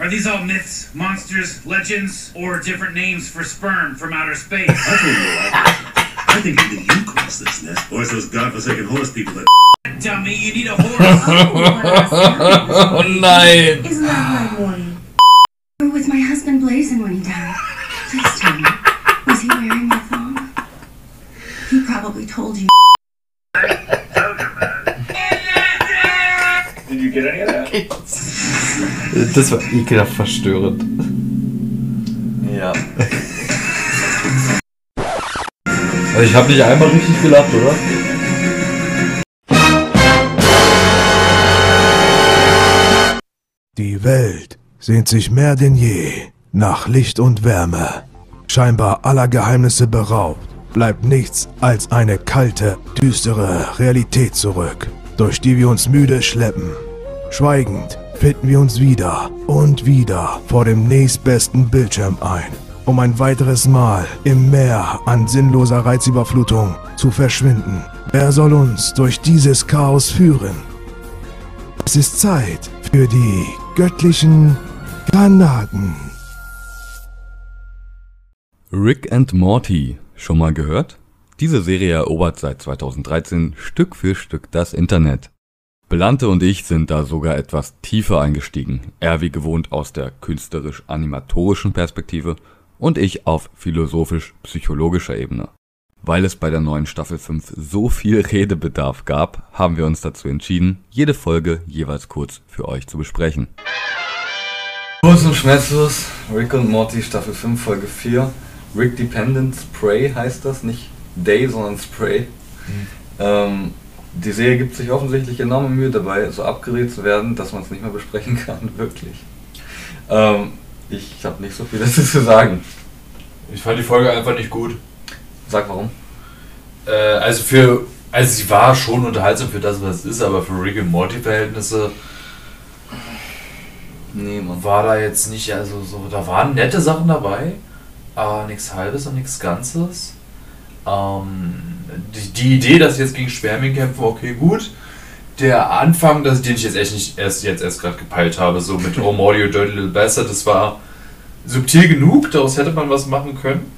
Are these all myths, monsters, legends, or different names for sperm from outer space? I told you all I think either you caused this nest, or it's those godforsaken horse people that Dummy, you need a horse. Oh nein! Isn't that right, Morty? You were with my husband Blazing when he died. Please tell me, was he wearing my thong? He probably told you. Das war ekelhaft verstörend. Ja. Also ich habe nicht einmal richtig gelacht, oder? Die Welt sehnt sich mehr denn je nach Licht und Wärme. Scheinbar aller Geheimnisse beraubt, bleibt nichts als eine kalte, düstere Realität zurück, durch die wir uns müde schleppen. Schweigend finden wir uns wieder und wieder vor dem nächstbesten Bildschirm ein, um ein weiteres Mal im Meer an sinnloser Reizüberflutung zu verschwinden. Wer soll uns durch dieses Chaos führen? Es ist Zeit für die göttlichen Granaten. Rick and Morty. Schon mal gehört? Diese Serie erobert seit 2013 Stück für Stück das Internet. Belante und ich sind da sogar etwas tiefer eingestiegen. Er wie gewohnt aus der künstlerisch-animatorischen Perspektive und ich auf philosophisch-psychologischer Ebene. Weil es bei der neuen Staffel 5 so viel Redebedarf gab, haben wir uns dazu entschieden, jede Folge jeweils kurz für euch zu besprechen. Kurz und schmerzlos, Rick und Morty Staffel 5 Folge 4. Rick Dependent Spray heißt das, nicht Day, sondern Spray. Ähm, die Serie gibt sich offensichtlich enorme Mühe dabei, so abgeredet zu werden, dass man es nicht mehr besprechen kann, wirklich. Ähm, ich habe nicht so viel dazu zu sagen. Ich fand die Folge einfach nicht gut. Sag warum. Äh, also für. Also sie war schon unterhaltsam für das, was es ist, aber für Rick und Morty Verhältnisse Nee, Mann. war da jetzt nicht, also so, da waren nette Sachen dabei, aber nichts halbes und nichts Ganzes. Ähm, die, die Idee, dass sie jetzt gegen Spermien kämpfen, okay, gut. Der Anfang, dass, den ich jetzt echt nicht erst jetzt erst gerade gepeilt habe, so mit Oh you're dirty little bastard, das war subtil genug, daraus hätte man was machen können.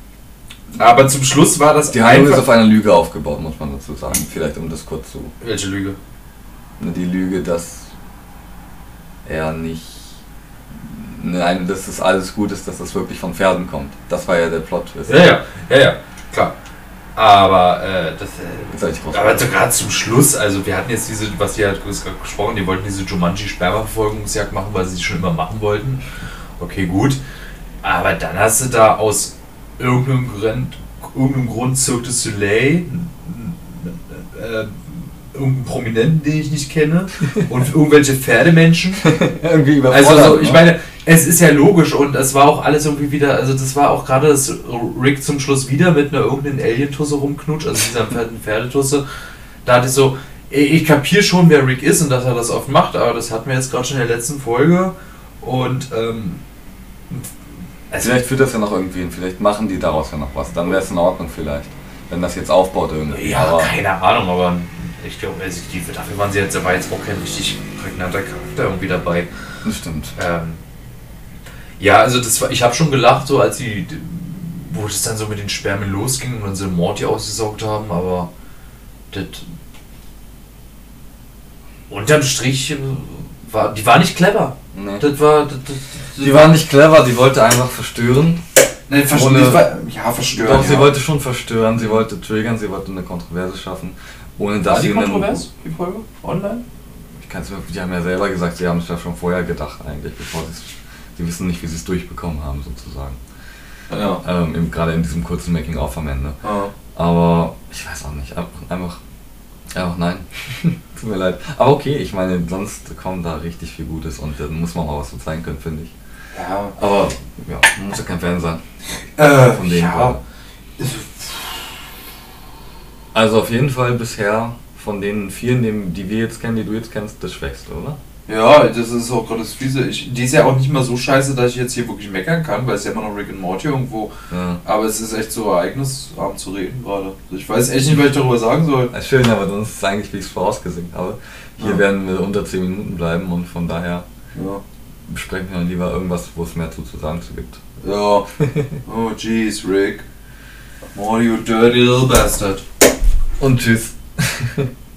Aber zum Schluss war das Die Handlung ist auf einer Lüge aufgebaut, muss man dazu sagen. Vielleicht um das kurz zu. Welche Lüge? Die Lüge, dass er nicht. Nein, dass das alles gut ist, dass das wirklich von Pferden kommt. Das war ja der Plot. Ja, ja, ja, ja, klar. Aber äh, das, äh. Aber sogar zum Schluss, also wir hatten jetzt diese, was die halt gerade gesprochen, die wollten diese Jumanji-Spermaverfolgungsjagd machen, weil sie sie schon immer machen wollten. Okay, gut. Aber dann hast du da aus irgendeinem Grund, irgendeinem Grund Cirque du Soleil äh, irgendeinen Prominenten, den ich nicht kenne und irgendwelche Pferdemenschen. Irgendwie Also überfordert, so, ich ne? meine, es ist ja logisch und es war auch alles irgendwie wieder, also das war auch gerade, dass Rick zum Schluss wieder mit einer irgendeinen Alien-Tusse rumknutscht, also dieser Pferde- Pferdetusse. Da hatte ich so, ich kapiere schon, wer Rick ist und dass er das oft macht, aber das hatten wir jetzt gerade schon in der letzten Folge und ähm, also, Vielleicht führt das ja noch irgendwie hin, vielleicht machen die daraus ja noch was. Dann wäre es in Ordnung vielleicht. Wenn das jetzt aufbaut irgendwie. ja, Aber keine Ahnung, aber ich glaube, also dafür waren sie jetzt, da war jetzt auch kein richtig prägnanter Charakter irgendwie dabei. das stimmt. Ähm, ja, also das war, ich habe schon gelacht, so als sie, wo das dann so mit den Spermien losging und dann sie Morty ausgesaugt haben, aber das unterm Strich äh, war, die war nicht clever. Nee. Das war, das, das, Die war nicht clever, die wollte einfach verstören. Nein, vers ohne- das war, ja, verstören. Doch, sie ja. wollte schon verstören, sie wollte triggern, sie wollte eine Kontroverse schaffen. Ohne dass war die sie kontrovers, die Folge? Online? Ich kann's mir, die haben ja selber gesagt, sie haben es ja schon vorher gedacht eigentlich, bevor sie es. Sie wissen nicht, wie sie es durchbekommen haben, sozusagen. Ja. Ähm, Gerade in diesem kurzen Making-of am Ende. ja. Aber ich weiß auch nicht. Einfach, einfach, nein. Tut mir leid. Aber okay, ich meine, sonst kommt da richtig viel Gutes und dann muss man mal was so zeigen können, finde ich. Ja, Aber ja, man muss ja kein Fan sein. äh, Von denen ja. Also auf jeden Fall bisher von den vielen, die die wir jetzt kennen, die du jetzt kennst, das Schwächste, oder? Ja, das ist auch gerade das Fiese. Ich, die ist ja auch nicht mal so scheiße, dass ich jetzt hier wirklich meckern kann, weil es ja immer noch Rick and Morty irgendwo. Ja. Aber es ist echt so ereignisarm zu reden gerade. Ich weiß echt nicht, was ich darüber sagen soll. Ist schön, aber das ist eigentlich, wie ich es vorausgesehen habe. Hier Ja. werden wir unter 10 Minuten bleiben und von daher Ja. besprechen wir lieber irgendwas, wo es mehr zu, zu sagen zu gibt. Ja. Oh jeez, Rick. Morty, you dirty little bastard. Und tschüss.